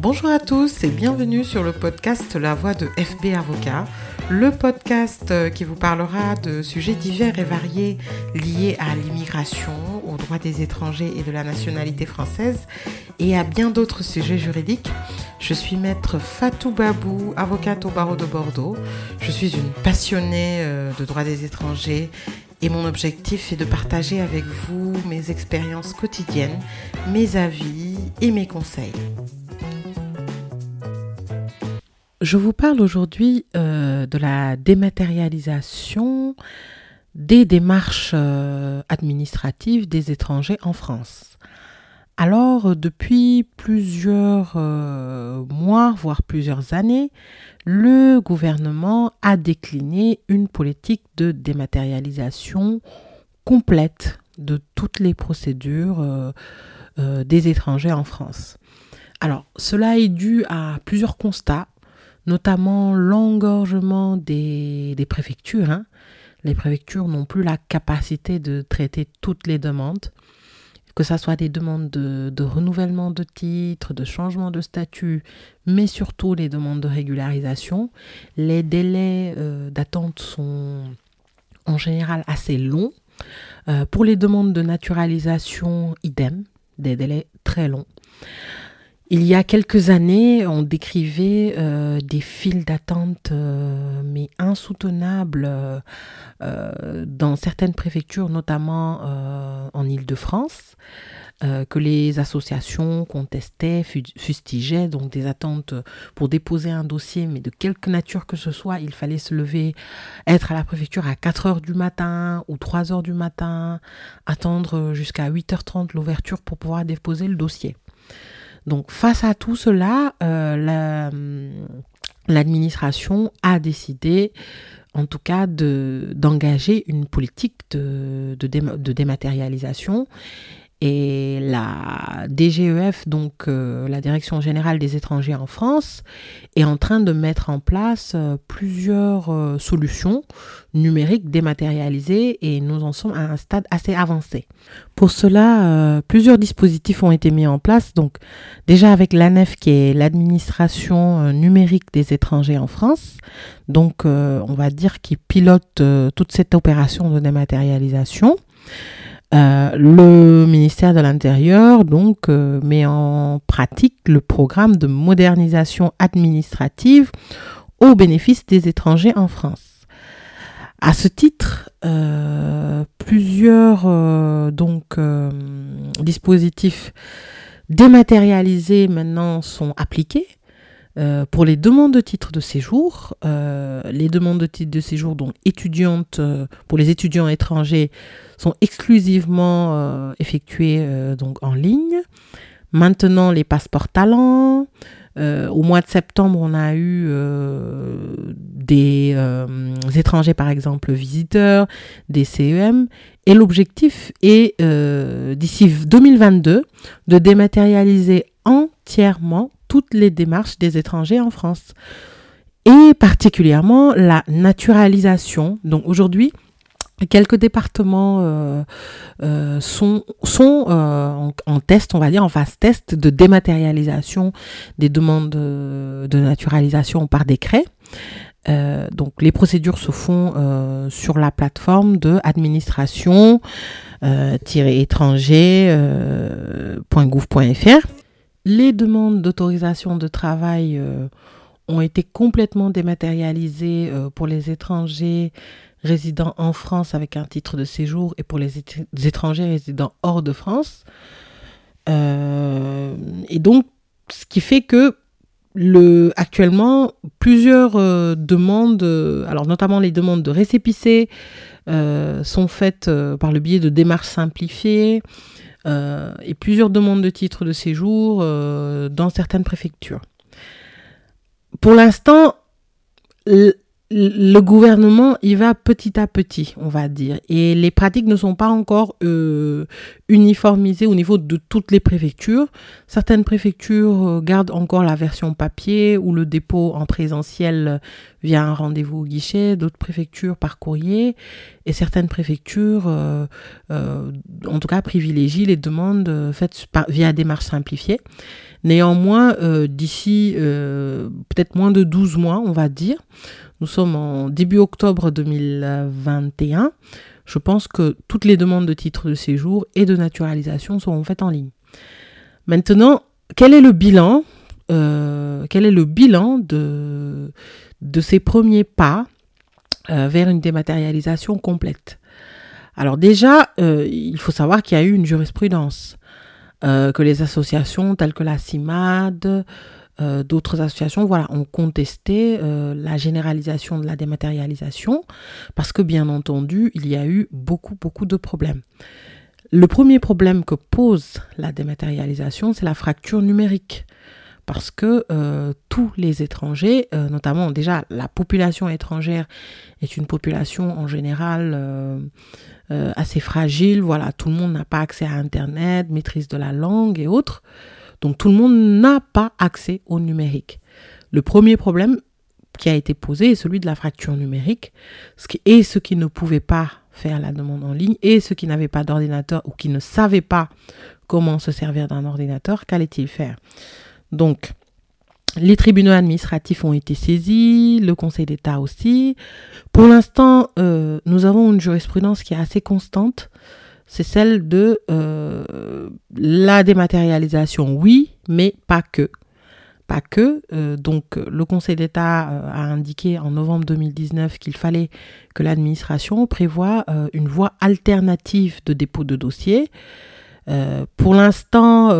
Bonjour à tous et bienvenue sur le podcast La Voix de FB Avocat, le podcast euh, qui vous parlera de sujets divers et variés liés à l'immigration, aux droits des étrangers et de la nationalité française et à bien d'autres sujets juridiques. Je suis maître Fatou Babou, avocate au barreau de Bordeaux. Je suis une passionnée euh, de droits des étrangers et mon objectif est de partager avec vous mes expériences quotidiennes, mes avis et mes conseils. Je vous parle aujourd'hui euh, de la dématérialisation des démarches euh, administratives des étrangers en France. Alors, depuis plusieurs euh, mois, voire plusieurs années, le gouvernement a décliné une politique de dématérialisation complète de toutes les procédures des étrangers en France. Alors, cela est dû à plusieurs constats notamment l'engorgement des, préfectures. Hein. Les préfectures n'ont plus la capacité de traiter toutes les demandes, que ce soit des demandes de, renouvellement de titres, de changement de statut, mais surtout les demandes de régularisation. Les délais euh, d'attente sont en général assez longs. Euh, pour les demandes de naturalisation, idem, des délais très longs. Il y a quelques années, on décrivait euh, des files d'attente euh, mais insoutenables euh, dans certaines préfectures, notamment en Île-de-France, que les associations contestaient, fustigeaient, donc des attentes pour déposer un dossier, mais de quelque nature que ce soit, il fallait se lever, être à la préfecture à 4 heures du matin ou 3 heures du matin, attendre jusqu'à 8h30 l'ouverture pour pouvoir déposer le dossier. Donc face à tout cela, euh, l'administration a décidé en tout cas d'engager une politique de, de dématérialisation et la DGEF, donc euh, la Direction générale des étrangers en France, est en train de mettre en place euh, plusieurs euh, solutions numériques dématérialisées et nous en sommes à un stade assez avancé. Pour cela, plusieurs dispositifs ont été mis en place. Donc déjà avec l'ANEF qui est l'administration numérique des étrangers en France, donc on va dire qui pilote toute cette opération de dématérialisation. Euh, le ministère de l'Intérieur donc euh, met en pratique le programme de modernisation administrative au bénéfice des étrangers en France. À ce titre, euh, plusieurs donc dispositifs dématérialisés maintenant sont appliqués. Pour les demandes de titre de séjour, les demandes de titre de séjour donc étudiantes pour les étudiants étrangers sont exclusivement euh, effectués euh, donc en ligne. Maintenant, les passeports talents. Euh, au mois de septembre, on a eu des étrangers, par exemple, visiteurs, des CEM. Et l'objectif est, d'ici 2022, de dématérialiser entièrement toutes les démarches des étrangers en France. Et particulièrement la naturalisation. Donc aujourd'hui, Quelques départements euh, euh, sont, euh, en, test, on va dire, en phase test de dématérialisation des demandes de, naturalisation par décret. donc les procédures se font sur la plateforme de administration-étranger.gouv.fr. les demandes d'autorisation de travail ont été complètement dématérialisées pour les étrangers résidant en France avec un titre de séjour et pour les, étrangers résidant hors de France. Euh, et donc, ce qui fait que le, actuellement, plusieurs euh, demandes, euh, alors notamment les demandes de récépissé, sont faites par le biais de démarches simplifiées et plusieurs demandes de titre de séjour dans certaines préfectures. Pour l'instant, le gouvernement, il va petit à petit, on va dire. Et les pratiques ne sont pas encore euh, uniformisées au niveau de toutes les préfectures. Certaines préfectures euh, gardent encore la version papier ou le dépôt en présentiel via un rendez-vous au guichet, d'autres préfectures par courrier. Et certaines préfectures, euh, en tout cas, privilégient les demandes faites via démarche simplifiée. Néanmoins, d'ici peut-être moins de 12 mois, on va dire, nous sommes en début octobre 2021. Je pense que toutes les demandes de titre de séjour et de naturalisation seront faites en ligne. Maintenant, quel est le bilan euh, Quel est le bilan de, de ces premiers pas euh, vers une dématérialisation complète? Alors déjà, euh, il faut savoir qu'il y a eu une jurisprudence, que les associations telles que la CIMAD, euh, d'autres associations voilà, ont contesté euh, la généralisation de la dématérialisation parce que bien entendu, il y a eu beaucoup, beaucoup de problèmes. Le premier problème que pose la dématérialisation, c'est la fracture numérique. Parce que euh, tous les étrangers, notamment déjà la population étrangère est une population en général assez fragile. Voilà, tout le monde n'a pas accès à Internet, maîtrise de la langue et autres. Donc tout le monde n'a pas accès au numérique. Le premier problème qui a été posé est celui de la fracture numérique, et ceux qui ne pouvaient pas faire la demande en ligne, et ceux qui n'avaient pas d'ordinateur ou qui ne savaient pas comment se servir d'un ordinateur, qu'allaient-ils faire? Donc, les tribunaux administratifs ont été saisis, le Conseil d'État aussi. Pour l'instant, euh, nous avons une jurisprudence qui est assez constante c'est celle de euh, la dématérialisation, oui, mais pas que. Pas que. Euh, donc, le Conseil d'État euh, a indiqué en novembre 2019 qu'il fallait que l'administration prévoie une voie alternative de dépôt de dossier. pour l'instant,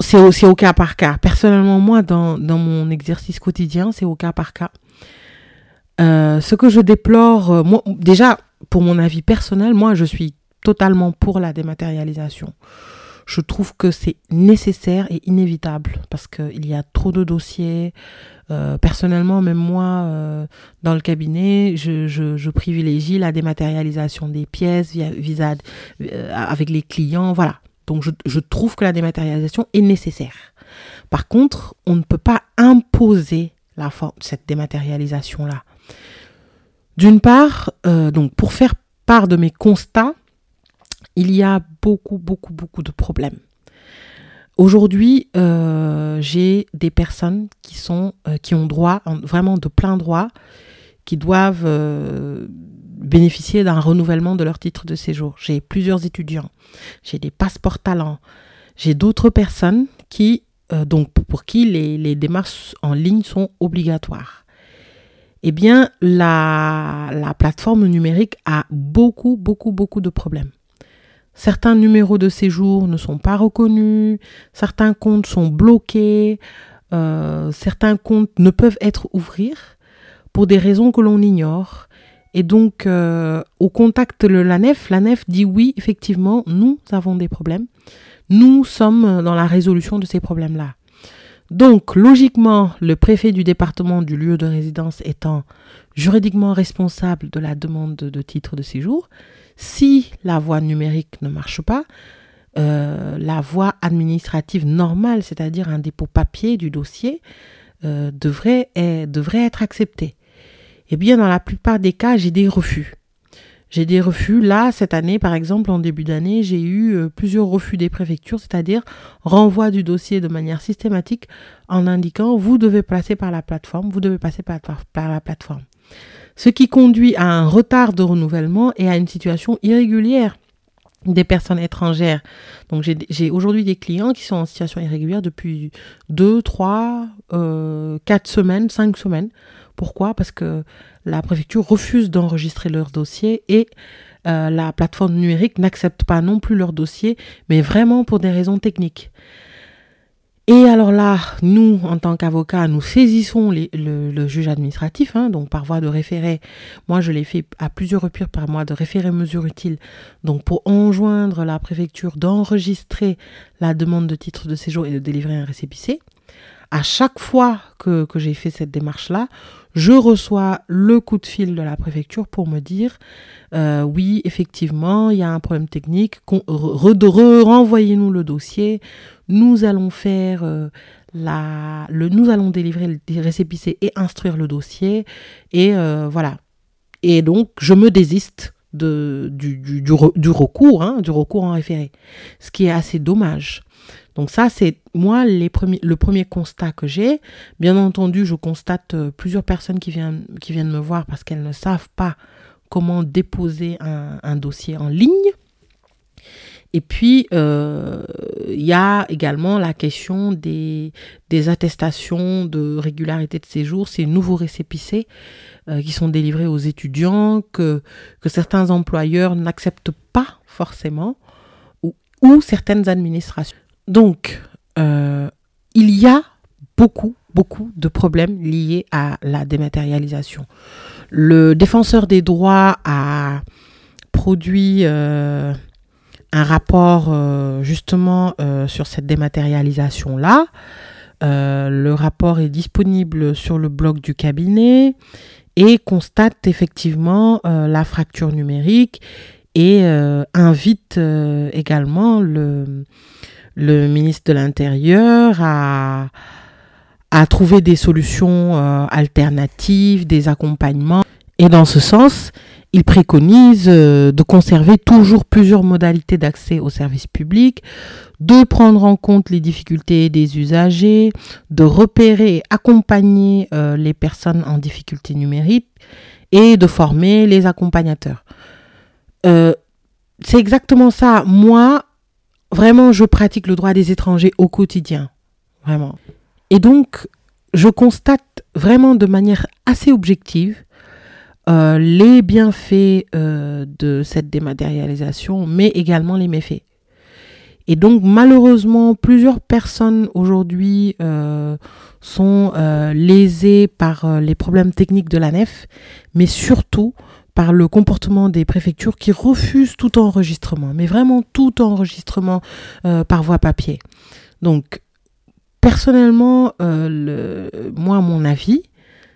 c'est aussi au cas par cas. Personnellement, moi, dans, dans mon exercice quotidien, c'est au cas par cas. ce que je déplore, déjà, pour mon avis personnel, moi, je suis totalement pour la dématérialisation. Je trouve que c'est nécessaire et inévitable parce qu'il y a trop de dossiers. Euh, personnellement, même moi, euh, dans le cabinet, je, privilégie la dématérialisation des pièces via, visa, euh, avec les clients. Voilà. Donc, je, trouve que la dématérialisation est nécessaire. Par contre, on ne peut pas imposer cette dématérialisation-là. D'une part, euh, donc pour faire part de mes constats, il y a beaucoup, beaucoup, beaucoup de problèmes. Aujourd'hui, euh, j'ai des personnes qui sont euh, qui ont droit, vraiment de plein droit, qui doivent bénéficier d'un renouvellement de leur titre de séjour. J'ai plusieurs étudiants, j'ai des passeports talents, j'ai d'autres personnes qui donc pour qui les démarches en ligne sont obligatoires eh bien, la, la plateforme numérique a beaucoup, beaucoup, beaucoup de problèmes. Certains numéros de séjour ne sont pas reconnus, certains comptes sont bloqués, euh, certains comptes ne peuvent être ouverts pour des raisons que l'on ignore. Et donc, euh, au contact de l'ANEF, l'ANEF dit oui, effectivement, nous avons des problèmes. Nous sommes dans la résolution de ces problèmes-là. Donc, logiquement, le préfet du département du lieu de résidence étant juridiquement responsable de la demande de titre de séjour, si la voie numérique ne marche pas, euh, la voie administrative normale, c'est-à-dire un dépôt papier du dossier, euh, devrait, devrait être acceptée. Eh bien, dans la plupart des cas, j'ai des refus. J'ai des refus. Là, cette année, par exemple, en début d'année, j'ai eu euh, plusieurs refus des préfectures, c'est-à-dire renvoi du dossier de manière systématique en indiquant vous devez passer par la plateforme, vous devez passer par, par la plateforme. Ce qui conduit à un retard de renouvellement et à une situation irrégulière des personnes étrangères. Donc j'ai aujourd'hui des clients qui sont en situation irrégulière depuis 2, 3, 4 semaines, 5 semaines. Pourquoi? Parce que la préfecture refuse d'enregistrer leur dossier et euh, la plateforme numérique n'accepte pas non plus leur dossier, mais vraiment pour des raisons techniques. Et alors là, nous, en tant qu'avocats, nous saisissons le, juge administratif, hein, donc par voie de référé. Moi, je l'ai fait à plusieurs reprises par mois de référé mesure utile, donc pour enjoindre la préfecture d'enregistrer la demande de titre de séjour et de délivrer un récépissé. À chaque fois que, que j'ai fait cette démarche-là, je reçois le coup de fil de la préfecture pour me dire euh, oui, effectivement, il y a un problème technique, renvoyez-nous le dossier, nous allons faire euh, la, le, nous allons délivrer le récépissé et instruire le dossier, et euh, voilà. Et donc, je me désiste de, du, du, du, recours, hein, du recours en référé, ce qui est assez dommage. Donc ça, c'est moi le premier constat que j'ai. Bien entendu, je constate euh, plusieurs personnes qui viennent, qui viennent me voir parce qu'elles ne savent pas comment déposer un, dossier en ligne. Et puis, euh, il y a également la question des, des, attestations de régularité de séjour, ces nouveaux récépissés euh, qui sont délivrés aux étudiants, que, que certains employeurs n'acceptent pas forcément, ou, ou certaines administrations. Donc, euh, il y a beaucoup, beaucoup de problèmes liés à la dématérialisation. Le défenseur des droits a produit euh, un rapport euh, justement sur cette dématérialisation-là. le rapport est disponible sur le blog du cabinet et constate effectivement la fracture numérique et invite également le, le ministre de l'Intérieur a, a trouvé des solutions euh, alternatives, des accompagnements. Et dans ce sens, il préconise euh, de conserver toujours plusieurs modalités d'accès aux services publics, de prendre en compte les difficultés des usagers, de repérer et accompagner euh, les personnes en difficulté numérique et de former les accompagnateurs. c'est exactement ça. Moi, vraiment, je pratique le droit des étrangers au quotidien. Vraiment. Et donc, je constate vraiment de manière assez objective euh, les bienfaits euh, de cette dématérialisation, mais également les méfaits. Et donc, malheureusement, plusieurs personnes aujourd'hui euh, sont lésées par les problèmes techniques de la nef, mais surtout par le comportement des préfectures qui refusent tout enregistrement, mais vraiment tout enregistrement euh, par voie papier. Donc, personnellement, euh, moi, mon avis,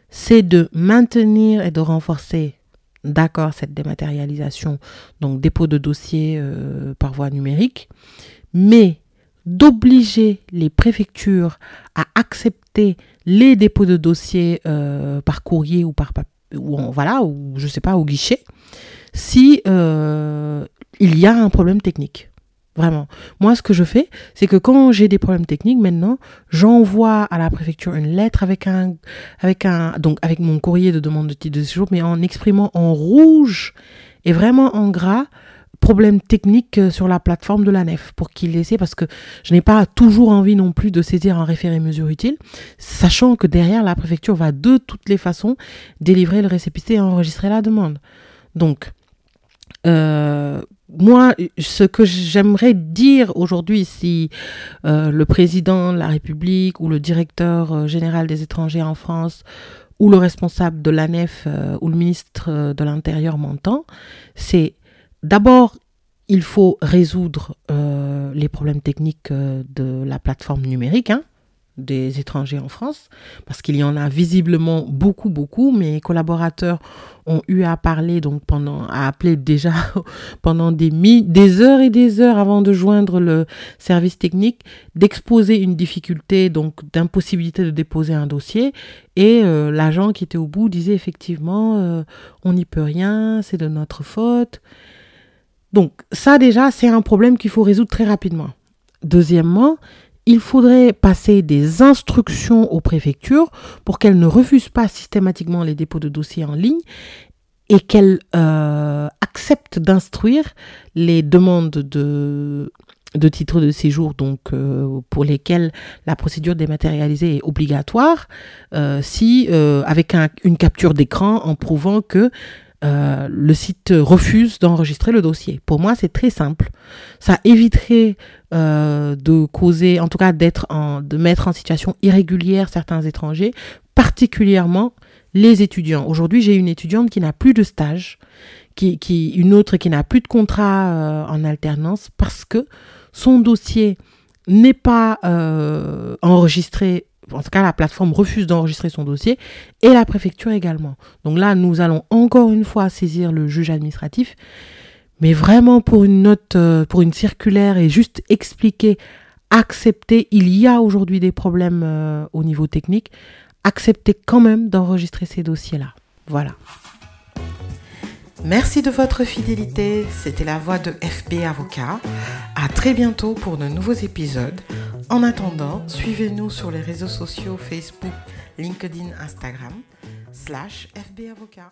c'est de maintenir et de renforcer, d'accord, cette dématérialisation, donc dépôt de dossier euh, par voie numérique, mais d'obliger les préfectures à accepter les dépôts de dossiers par courrier ou par, ou voilà, ou je sais pas, au guichet, si euh, il y a un problème technique. Vraiment. Moi, ce que je fais, c'est que quand j'ai des problèmes techniques, maintenant, j'envoie à la préfecture une lettre avec un, avec un, donc avec mon courrier de demande de titre de séjour, mais en exprimant en rouge et vraiment en gras problème technique euh, sur la plateforme de la nef pour qu'il essaie parce que je n'ai pas toujours envie non plus de saisir un référé mesure utile, sachant que derrière la préfecture va de toutes les façons délivrer le récépissé et enregistrer la demande. Donc, euh, moi, ce que j'aimerais dire aujourd'hui, si euh, le président de la République ou le directeur général des étrangers en France ou le responsable de l'ANEF ou le ministre de l'Intérieur m'entend, c'est D'abord, il faut résoudre euh, les problèmes techniques euh, de la plateforme numérique hein, des étrangers en France, parce qu'il y en a visiblement beaucoup, beaucoup. Mes collaborateurs ont eu à parler, donc pendant, à appeler déjà pendant des, heures et des heures avant de joindre le service technique, d'exposer une difficulté, donc d'impossibilité de déposer un dossier. Et euh, l'agent qui était au bout disait effectivement, on n'y peut rien, c'est de notre faute. Donc ça déjà, c'est un problème qu'il faut résoudre très rapidement. Deuxièmement, il faudrait passer des instructions aux préfectures pour qu'elles ne refusent pas systématiquement les dépôts de dossiers en ligne et qu'elles euh, acceptent d'instruire les demandes de, de titres de séjour, donc euh, pour lesquelles la procédure dématérialisée est obligatoire, euh, si avec une capture d'écran en prouvant que euh, le site refuse d'enregistrer le dossier. Pour moi, c'est très simple. Ça éviterait euh, de causer, en tout cas d'être de mettre en situation irrégulière certains étrangers, particulièrement les étudiants. Aujourd'hui, j'ai une étudiante qui n'a plus de stage, qui, qui une autre qui n'a plus de contrat euh, en alternance parce que son dossier n'est pas enregistré en tout cas, la plateforme refuse d'enregistrer son dossier et la préfecture également. Donc là, nous allons encore une fois saisir le juge administratif, mais vraiment pour une note, euh, pour une circulaire et juste expliquer, accepter, il y a aujourd'hui des problèmes euh, au niveau technique, accepter quand même d'enregistrer ces dossiers-là. Voilà. Merci de votre fidélité. C'était la voix de FB Avocat. À très bientôt pour de nouveaux épisodes. En attendant, suivez-nous sur les réseaux sociaux Facebook, LinkedIn, Instagram, slash FB Avocat.